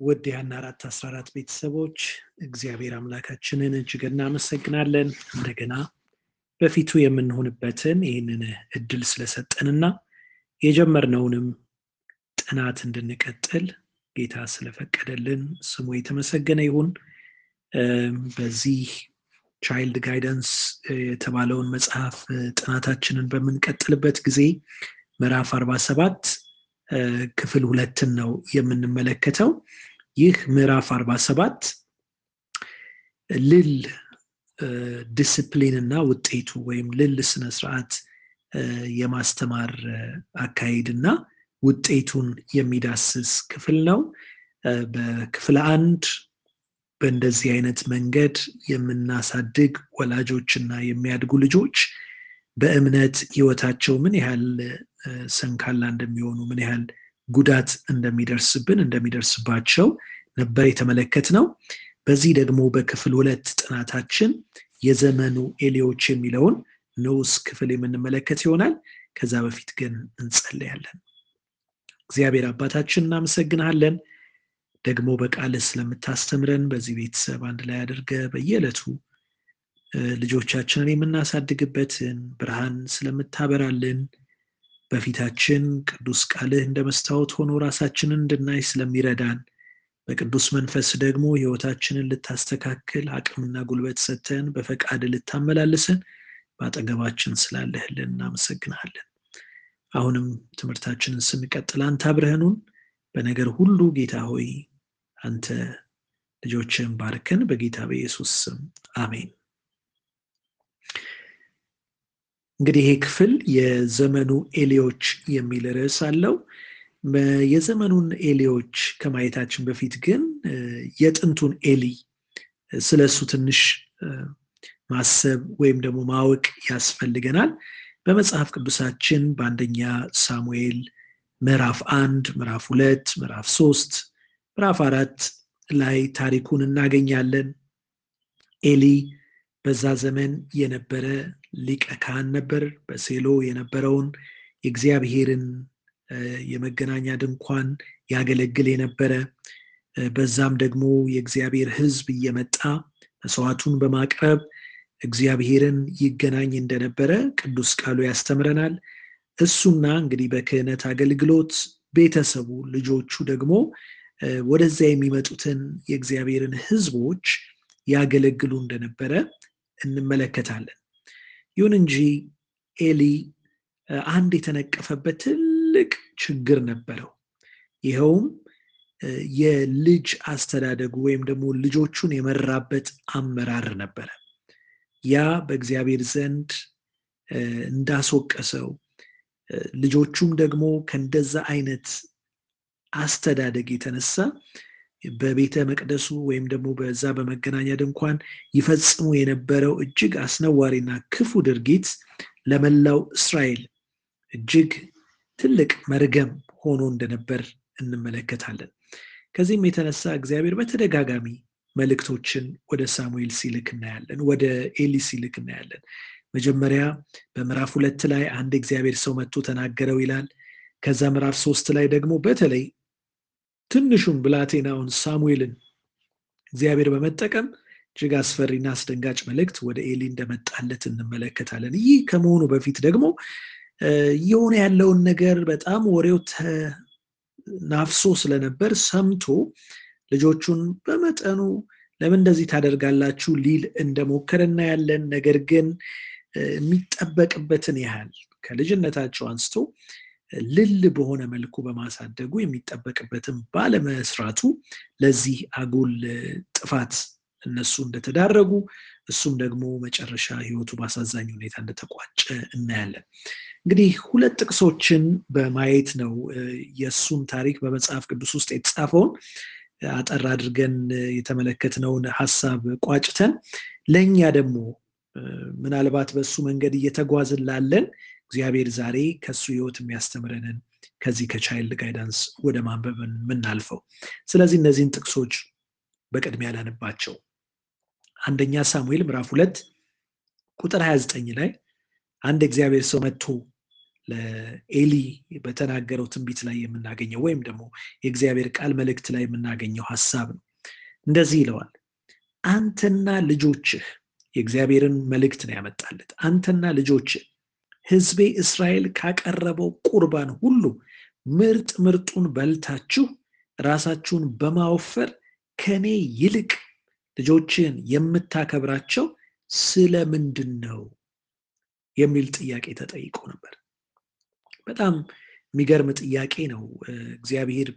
ውድ የሀና አራት አስራ አራት ቤተሰቦች እግዚአብሔር አምላካችንን እጅግ እናመሰግናለን። እንደገና በፊቱ የምንሆንበትን ይህንን እድል ስለሰጠንና የጀመርነውንም ጥናት እንድንቀጥል ጌታ ስለፈቀደልን ስሙ የተመሰገነ ይሁን። በዚህ ቻይልድ ጋይደንስ የተባለውን መጽሐፍ ጥናታችንን በምንቀጥልበት ጊዜ ምዕራፍ አርባ ሰባት ክፍል ሁለትን ነው የምንመለከተው። ይህ ምዕራፍ አርባ ሰባት ልል ዲስፕሊን እና ውጤቱ ወይም ልል ስነስርዓት የማስተማር አካሄድ እና ውጤቱን የሚዳስስ ክፍል ነው። በክፍል አንድ በእንደዚህ አይነት መንገድ የምናሳድግ ወላጆች እና የሚያድጉ ልጆች በእምነት ህይወታቸው ምን ያህል ሰንካላ እንደሚሆኑ ምን ያህል ጉዳት እንደሚደርስብን እንደሚደርስባቸው ነበር የተመለከት ነው። በዚህ ደግሞ በክፍል ሁለት ጥናታችን የዘመኑ ኤሊዎች የሚለውን ንዑስ ክፍል የምንመለከት ይሆናል። ከዛ በፊት ግን እንጸለያለን። እግዚአብሔር አባታችን እናመሰግንሃለን። ደግሞ በቃልህ ስለምታስተምረን በዚህ ቤተሰብ አንድ ላይ አድርገ በየዕለቱ ልጆቻችንን የምናሳድግበትን ብርሃን ስለምታበራልን በፊታችን ቅዱስ ቃልህ እንደ መስታወት ሆኖ ራሳችንን እንድናይ ስለሚረዳን በቅዱስ መንፈስ ደግሞ ህይወታችንን ልታስተካክል አቅምና ጉልበት ሰተን በፈቃድ ልታመላልሰን በአጠገባችን ስላለህልን እናመሰግንሃለን። አሁንም ትምህርታችንን ስንቀጥል አንተ አብረህኑን በነገር ሁሉ ጌታ ሆይ አንተ ልጆችን ባርከን በጌታ በኢየሱስ ስም አሜን። እንግዲህ ይሄ ክፍል የዘመኑ ኤሊዎች የሚል ርዕስ አለው። የዘመኑን ኤሊዎች ከማየታችን በፊት ግን የጥንቱን ኤሊ ስለ እሱ ትንሽ ማሰብ ወይም ደግሞ ማወቅ ያስፈልገናል። በመጽሐፍ ቅዱሳችን በአንደኛ ሳሙኤል ምዕራፍ አንድ፣ ምዕራፍ ሁለት፣ ምዕራፍ ሶስት፣ ምዕራፍ አራት ላይ ታሪኩን እናገኛለን። ኤሊ በዛ ዘመን የነበረ ሊቀ ካህን ነበር። በሴሎ የነበረውን የእግዚአብሔርን የመገናኛ ድንኳን ያገለግል የነበረ በዛም ደግሞ የእግዚአብሔር ሕዝብ እየመጣ መስዋዕቱን በማቅረብ እግዚአብሔርን ይገናኝ እንደነበረ ቅዱስ ቃሉ ያስተምረናል። እሱና እንግዲህ በክህነት አገልግሎት ቤተሰቡ ልጆቹ ደግሞ ወደዚያ የሚመጡትን የእግዚአብሔርን ሕዝቦች ያገለግሉ እንደነበረ እንመለከታለን። ይሁን እንጂ ኤሊ አንድ የተነቀፈበት ትልቅ ችግር ነበረው። ይኸውም የልጅ አስተዳደጉ ወይም ደግሞ ልጆቹን የመራበት አመራር ነበረ። ያ በእግዚአብሔር ዘንድ እንዳስወቀሰው ልጆቹም ደግሞ ከእንደዛ አይነት አስተዳደግ የተነሳ በቤተ መቅደሱ ወይም ደግሞ በዛ በመገናኛ ድንኳን ይፈጽሙ የነበረው እጅግ አስነዋሪና ክፉ ድርጊት ለመላው እስራኤል እጅግ ትልቅ መርገም ሆኖ እንደነበር እንመለከታለን። ከዚህም የተነሳ እግዚአብሔር በተደጋጋሚ መልእክቶችን ወደ ሳሙኤል ሲልክ እናያለን፣ ወደ ኤሊ ሲልክ እናያለን። መጀመሪያ በምዕራፍ ሁለት ላይ አንድ እግዚአብሔር ሰው መጥቶ ተናገረው ይላል። ከዛ ምዕራፍ ሶስት ላይ ደግሞ በተለይ ትንሹን ብላቴናውን ሳሙኤልን እግዚአብሔር በመጠቀም እጅግ አስፈሪና አስደንጋጭ መልእክት ወደ ኤሊ እንደመጣለት እንመለከታለን። ይህ ከመሆኑ በፊት ደግሞ የሆነ ያለውን ነገር በጣም ወሬው ተናፍሶ ስለነበር ሰምቶ ልጆቹን በመጠኑ ለምን እንደዚህ ታደርጋላችሁ ሊል እንደሞከረ እናያለን። ነገር ግን የሚጠበቅበትን ያህል ከልጅነታቸው አንስቶ ልል በሆነ መልኩ በማሳደጉ የሚጠበቅበትን ባለመስራቱ ለዚህ አጉል ጥፋት እነሱ እንደተዳረጉ እሱም ደግሞ መጨረሻ ሕይወቱ በአሳዛኝ ሁኔታ እንደተቋጨ እናያለን። እንግዲህ ሁለት ጥቅሶችን በማየት ነው የእሱን ታሪክ በመጽሐፍ ቅዱስ ውስጥ የተጻፈውን አጠር አድርገን የተመለከትነውን ሀሳብ ቋጭተን ለእኛ ደግሞ ምናልባት በእሱ መንገድ እየተጓዝን ላለን እግዚአብሔር ዛሬ ከእሱ ህይወት የሚያስተምረንን ከዚህ ከቻይልድ ጋይዳንስ ወደ ማንበብን የምናልፈው። ስለዚህ እነዚህን ጥቅሶች በቅድሚያ ላንባቸው። አንደኛ ሳሙኤል ምዕራፍ ሁለት ቁጥር 29 ላይ አንድ እግዚአብሔር ሰው መጥቶ ለኤሊ በተናገረው ትንቢት ላይ የምናገኘው ወይም ደግሞ የእግዚአብሔር ቃል መልእክት ላይ የምናገኘው ሀሳብ ነው። እንደዚህ ይለዋል፣ አንተና ልጆችህ የእግዚአብሔርን መልእክት ነው ያመጣለት። አንተና ልጆችህ ሕዝቤ እስራኤል ካቀረበው ቁርባን ሁሉ ምርጥ ምርጡን በልታችሁ ራሳችሁን በማወፈር ከኔ ይልቅ ልጆችን የምታከብራቸው ስለምንድን ነው የሚል ጥያቄ ተጠይቆ ነበር። በጣም የሚገርም ጥያቄ ነው። እግዚአብሔር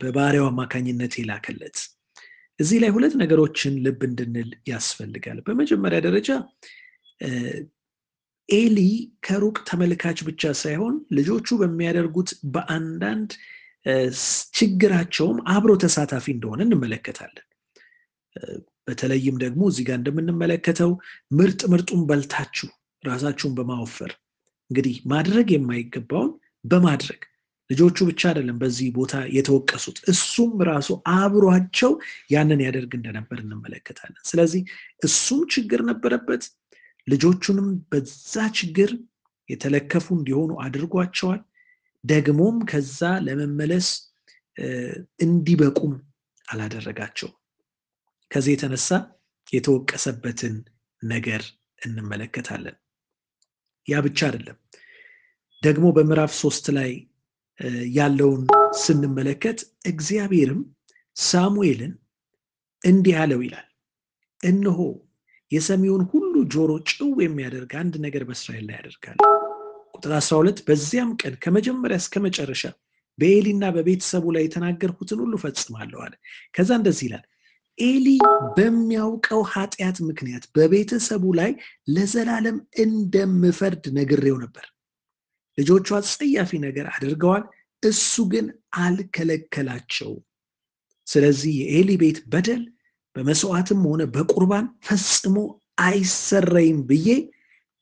በባሪያው አማካኝነት የላከለት። እዚህ ላይ ሁለት ነገሮችን ልብ እንድንል ያስፈልጋል። በመጀመሪያ ደረጃ ኤሊ ከሩቅ ተመልካች ብቻ ሳይሆን ልጆቹ በሚያደርጉት በአንዳንድ ችግራቸውም አብሮ ተሳታፊ እንደሆነ እንመለከታለን። በተለይም ደግሞ እዚህ ጋር እንደምንመለከተው ምርጥ ምርጡን በልታችሁ ራሳችሁን በማወፈር እንግዲህ ማድረግ የማይገባውን በማድረግ ልጆቹ ብቻ አይደለም በዚህ ቦታ የተወቀሱት፣ እሱም ራሱ አብሯቸው ያንን ያደርግ እንደነበር እንመለከታለን። ስለዚህ እሱም ችግር ነበረበት፣ ልጆቹንም በዛ ችግር የተለከፉ እንዲሆኑ አድርጓቸዋል። ደግሞም ከዛ ለመመለስ እንዲበቁም አላደረጋቸውም። ከዚህ የተነሳ የተወቀሰበትን ነገር እንመለከታለን። ያ ብቻ አይደለም። ደግሞ በምዕራፍ ሶስት ላይ ያለውን ስንመለከት እግዚአብሔርም ሳሙኤልን እንዲህ አለው ይላል፣ እነሆ የሰሚውን ሁሉ ጆሮ ጭው የሚያደርግ አንድ ነገር በእስራኤል ላይ ያደርጋል። ቁጥር 12 በዚያም ቀን ከመጀመሪያ እስከ መጨረሻ በኤሊና በቤተሰቡ ላይ የተናገርኩትን ሁሉ ፈጽማለሁ አለ። ከዛ እንደዚህ ይላል ኤሊ በሚያውቀው ኃጢአት ምክንያት በቤተሰቡ ላይ ለዘላለም እንደምፈርድ ነግሬው ነበር። ልጆቹ አጸያፊ ነገር አድርገዋል፣ እሱ ግን አልከለከላቸውም። ስለዚህ የኤሊ ቤት በደል በመስዋዕትም ሆነ በቁርባን ፈጽሞ አይሰረይም ብዬ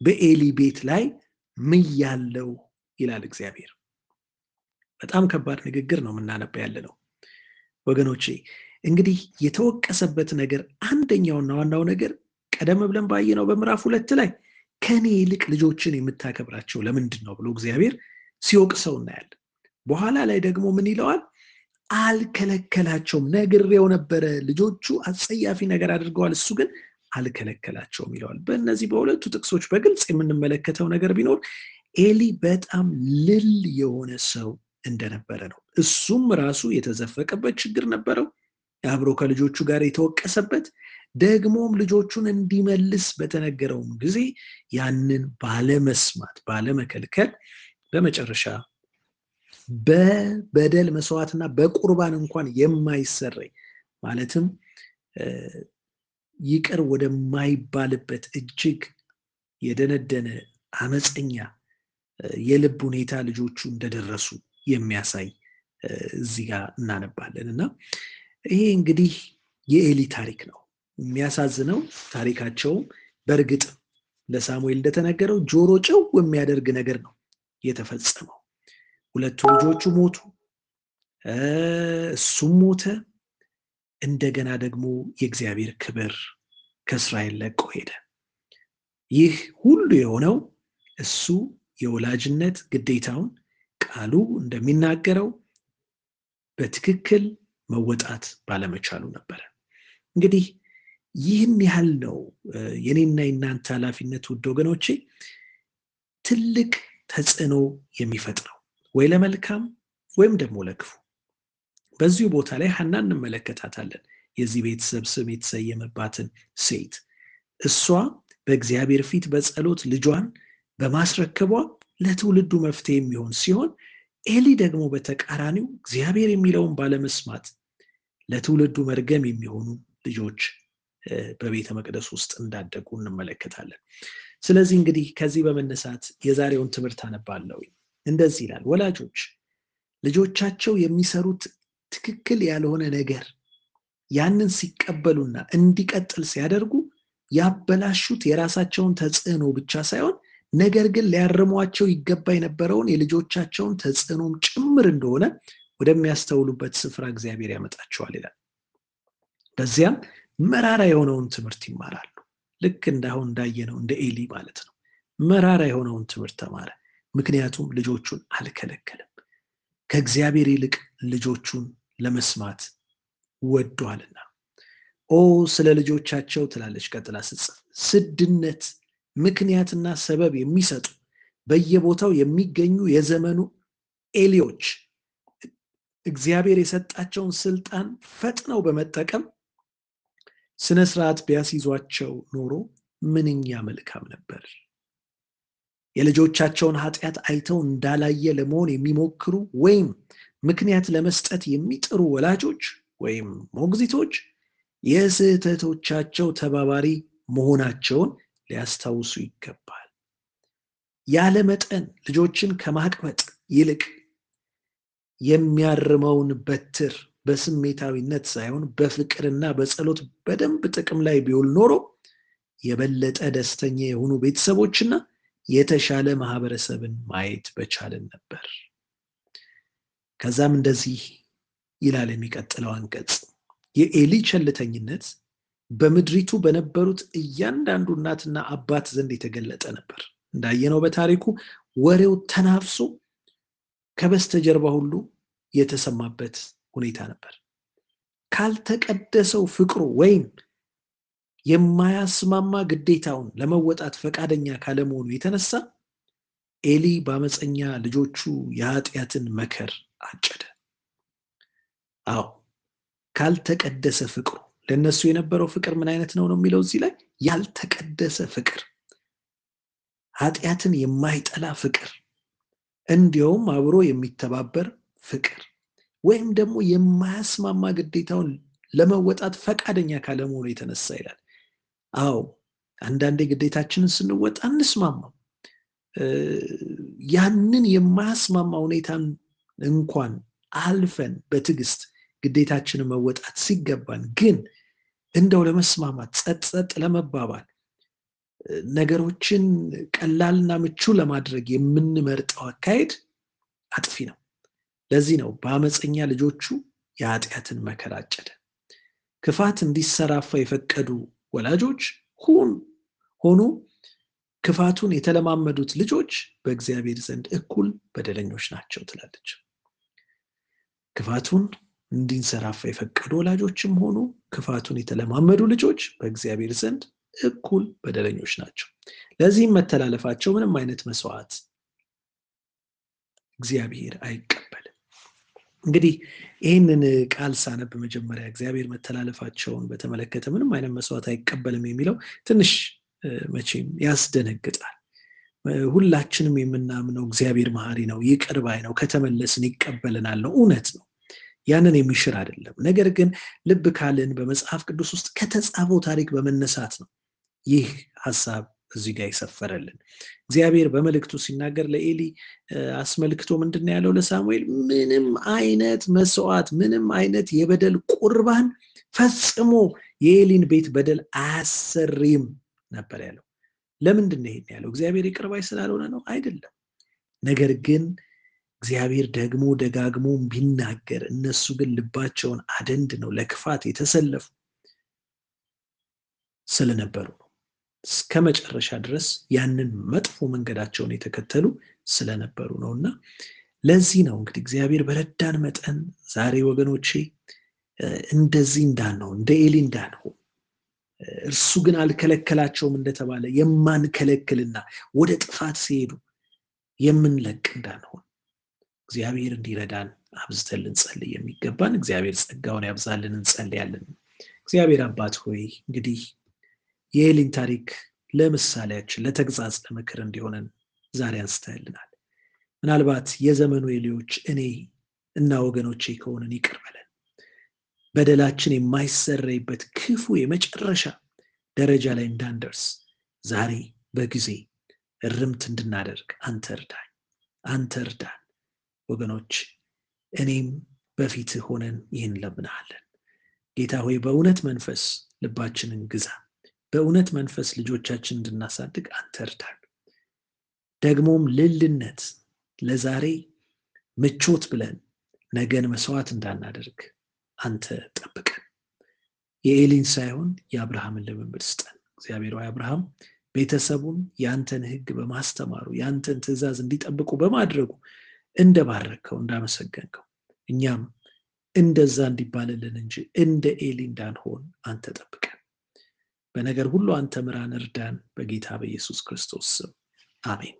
በኤሊ ቤት ላይ ምያለው ይላል እግዚአብሔር። በጣም ከባድ ንግግር ነው የምናነባ ያለ ነው ወገኖቼ። እንግዲህ የተወቀሰበት ነገር አንደኛውና ዋናው ነገር ቀደም ብለን ባየነው በምዕራፍ ሁለት ላይ ከኔ ይልቅ ልጆችን የምታከብራቸው ለምንድን ነው ብሎ እግዚአብሔር ሲወቅሰው እናያለን። በኋላ ላይ ደግሞ ምን ይለዋል? አልከለከላቸውም፣ ነግሬው ነበረ። ልጆቹ አጸያፊ ነገር አድርገዋል፣ እሱ ግን አልከለከላቸውም ይለዋል። በእነዚህ በሁለቱ ጥቅሶች በግልጽ የምንመለከተው ነገር ቢኖር ኤሊ በጣም ልል የሆነ ሰው እንደነበረ ነው። እሱም ራሱ የተዘፈቀበት ችግር ነበረው። አብሮ ከልጆቹ ጋር የተወቀሰበት ደግሞም ልጆቹን እንዲመልስ በተነገረውም ጊዜ ያንን ባለመስማት ባለመከልከል በመጨረሻ በበደል መስዋዕትና በቁርባን እንኳን የማይሰረይ ማለትም ይቅር ወደማይባልበት እጅግ የደነደነ አመፀኛ የልብ ሁኔታ ልጆቹ እንደደረሱ የሚያሳይ እዚህ ጋር እናነባለን እና ይሄ እንግዲህ የኤሊ ታሪክ ነው። የሚያሳዝነው ታሪካቸውም በእርግጥ ለሳሙኤል እንደተነገረው ጆሮ ጭው የሚያደርግ ነገር ነው የተፈጸመው። ሁለቱ ልጆቹ ሞቱ፣ እሱም ሞተ። እንደገና ደግሞ የእግዚአብሔር ክብር ከእስራኤል ለቆ ሄደ። ይህ ሁሉ የሆነው እሱ የወላጅነት ግዴታውን ቃሉ እንደሚናገረው በትክክል መወጣት ባለመቻሉ ነበረ። እንግዲህ ይህን ያህል ነው የኔና የናንተ ኃላፊነት ውድ ወገኖቼ፣ ትልቅ ተጽዕኖ የሚፈጥረው ወይ ለመልካም ወይም ደግሞ ለክፉ። በዚሁ ቦታ ላይ ሐና እንመለከታታለን። የዚህ ቤተሰብ ስም የተሰየመባትን ሴት እሷ በእግዚአብሔር ፊት በጸሎት ልጇን በማስረከቧ ለትውልዱ መፍትሄ የሚሆን ሲሆን ኤሊ ደግሞ በተቃራኒው እግዚአብሔር የሚለውን ባለመስማት ለትውልዱ መርገም የሚሆኑ ልጆች በቤተ መቅደስ ውስጥ እንዳደጉ እንመለከታለን። ስለዚህ እንግዲህ ከዚህ በመነሳት የዛሬውን ትምህርት አነባለሁ። እንደዚህ ይላል፣ ወላጆች ልጆቻቸው የሚሰሩት ትክክል ያልሆነ ነገር ያንን ሲቀበሉና እንዲቀጥል ሲያደርጉ ያበላሹት የራሳቸውን ተጽዕኖ ብቻ ሳይሆን ነገር ግን ሊያርሟቸው ይገባ የነበረውን የልጆቻቸውን ተጽዕኖም ጭምር እንደሆነ ወደሚያስተውሉበት ስፍራ እግዚአብሔር ያመጣቸዋል ይላል። በዚያም መራራ የሆነውን ትምህርት ይማራሉ። ልክ እንዳሁን እንዳየነው እንደ ኤሊ ማለት ነው። መራራ የሆነውን ትምህርት ተማረ። ምክንያቱም ልጆቹን አልከለከለም። ከእግዚአብሔር ይልቅ ልጆቹን ለመስማት ወዷልና። ኦ ስለ ልጆቻቸው ትላለች ቀጥላ ስጽፍ፣ ስድነት ምክንያትና ሰበብ የሚሰጡ በየቦታው የሚገኙ የዘመኑ ኤሊዎች እግዚአብሔር የሰጣቸውን ስልጣን ፈጥነው በመጠቀም ስነ ስርዓት ቢያስይዟቸው ኖሮ ምንኛ መልካም ነበር። የልጆቻቸውን ኃጢአት አይተው እንዳላየ ለመሆን የሚሞክሩ ወይም ምክንያት ለመስጠት የሚጥሩ ወላጆች ወይም ሞግዚቶች የስህተቶቻቸው ተባባሪ መሆናቸውን ሊያስታውሱ ይገባል። ያለ መጠን ልጆችን ከማቅበጥ ይልቅ የሚያርመውን በትር በስሜታዊነት ሳይሆን በፍቅርና በጸሎት በደንብ ጥቅም ላይ ቢውል ኖሮ የበለጠ ደስተኛ የሆኑ ቤተሰቦችና የተሻለ ማህበረሰብን ማየት በቻልን ነበር። ከዛም እንደዚህ ይላል የሚቀጥለው አንቀጽ የኤሊ ቸልተኝነት በምድሪቱ በነበሩት እያንዳንዱ እናትና አባት ዘንድ የተገለጠ ነበር። እንዳየነው በታሪኩ ወሬው ተናፍሶ ከበስተጀርባ ሁሉ የተሰማበት ሁኔታ ነበር። ካልተቀደሰው ፍቅሩ ወይም የማያስማማ ግዴታውን ለመወጣት ፈቃደኛ ካለመሆኑ የተነሳ ኤሊ በአመፀኛ ልጆቹ የኃጢአትን መከር አጨደ። አዎ ካልተቀደሰ ፍቅሩ ለእነሱ የነበረው ፍቅር ምን አይነት ነው ነው የሚለው እዚህ ላይ ያልተቀደሰ ፍቅር፣ ኃጢአትን የማይጠላ ፍቅር፣ እንዲያውም አብሮ የሚተባበር ፍቅር ወይም ደግሞ የማያስማማ ግዴታውን ለመወጣት ፈቃደኛ ካለመሆኑ የተነሳ ይላል። አዎ አንዳንዴ ግዴታችንን ስንወጣ እንስማማም። ያንን የማያስማማ ሁኔታን እንኳን አልፈን በትዕግስት ግዴታችንን መወጣት ሲገባን ግን እንደው ለመስማማት ጸጥ ለመባባል ነገሮችን ቀላልና ምቹ ለማድረግ የምንመርጠው አካሄድ አጥፊ ነው። ለዚህ ነው በአመፀኛ ልጆቹ የኃጢአትን መከራ አጨደ። ክፋት እንዲሰራፋ የፈቀዱ ወላጆች ሆኑ ክፋቱን የተለማመዱት ልጆች በእግዚአብሔር ዘንድ እኩል በደለኞች ናቸው ትላለች። ክፋቱን እንዲንሰራፋ የፈቀዱ ወላጆችም ሆኑ ክፋቱን የተለማመዱ ልጆች በእግዚአብሔር ዘንድ እኩል በደለኞች ናቸው። ለዚህም መተላለፋቸው ምንም አይነት መስዋዕት እግዚአብሔር አይቀበልም። እንግዲህ ይህንን ቃል ሳነብ መጀመሪያ እግዚአብሔር መተላለፋቸውን በተመለከተ ምንም አይነት መስዋዕት አይቀበልም የሚለው ትንሽ መቼም ያስደነግጣል። ሁላችንም የምናምነው እግዚአብሔር መሐሪ ነው፣ ይቅር ነው፣ ከተመለስን ይቀበልናል ነው። እውነት ነው። ያንን የሚሽር አይደለም። ነገር ግን ልብ ካልን በመጽሐፍ ቅዱስ ውስጥ ከተጻፈው ታሪክ በመነሳት ነው ይህ ሀሳብ እዚህ ጋር ይሰፈረልን። እግዚአብሔር በመልእክቱ ሲናገር ለኤሊ አስመልክቶ ምንድን ያለው ለሳሙኤል ምንም አይነት መስዋዕት፣ ምንም አይነት የበደል ቁርባን ፈጽሞ የኤሊን ቤት በደል አያሰሪም ነበር ያለው። ለምንድን ነው ይሄን ያለው? እግዚአብሔር ይቅር ስላልሆነ ነው? አይደለም። ነገር ግን እግዚአብሔር ደግሞ ደጋግሞ ቢናገር እነሱ ግን ልባቸውን አደንድ ነው ለክፋት የተሰለፉ ስለነበሩ ነው። እስከ መጨረሻ ድረስ ያንን መጥፎ መንገዳቸውን የተከተሉ ስለነበሩ ነው እና ለዚህ ነው እንግዲህ እግዚአብሔር በረዳን መጠን ዛሬ ወገኖቼ እንደዚህ እንዳንሆን እንደ ኤሊ እንዳንሆን እርሱ ግን አልከለከላቸውም እንደተባለ የማንከለክልና ወደ ጥፋት ሲሄዱ የምንለቅ እንዳንሆን እግዚአብሔር እንዲረዳን አብዝተን ልንጸልይ የሚገባን እግዚአብሔር ጸጋውን ያብዛልን እንጸልያለን። እግዚአብሔር አባት ሆይ እንግዲህ የኤሊን ታሪክ ለምሳሌያችን ለተግዛጽ ለምክር እንዲሆነን ዛሬ አንስተህልናል። ምናልባት የዘመኑ ኤሊዎች እኔ እና ወገኖቼ ከሆንን ይቅር በደላችን የማይሰረይበት ክፉ የመጨረሻ ደረጃ ላይ እንዳንደርስ ዛሬ በጊዜ እርምት እንድናደርግ አንተ እርዳኝ፣ አንተ እርዳን። ወገኖች እኔም በፊትህ ሆነን ይህን ለምንሃለን። ጌታ ሆይ በእውነት መንፈስ ልባችንን ግዛ። በእውነት መንፈስ ልጆቻችን እንድናሳድግ አንተ እርዳን። ደግሞም ልልነት ለዛሬ ምቾት ብለን ነገን መስዋዕት እንዳናደርግ አንተ ጠብቀን። የኤሊን ሳይሆን የአብርሃምን ልምምድ ስጠን። እግዚአብሔር አብርሃም ቤተሰቡን ያንተን ሕግ በማስተማሩ ያንተን ትእዛዝ እንዲጠብቁ በማድረጉ እንደባረከው እንዳመሰገንከው እኛም እንደዛ እንዲባልልን እንጂ እንደ ኤሊ እንዳንሆን አንተ ጠብቀን። በነገር ሁሉ አንተ ምራን፣ እርዳን። በጌታ በኢየሱስ ክርስቶስ ስም አሜን።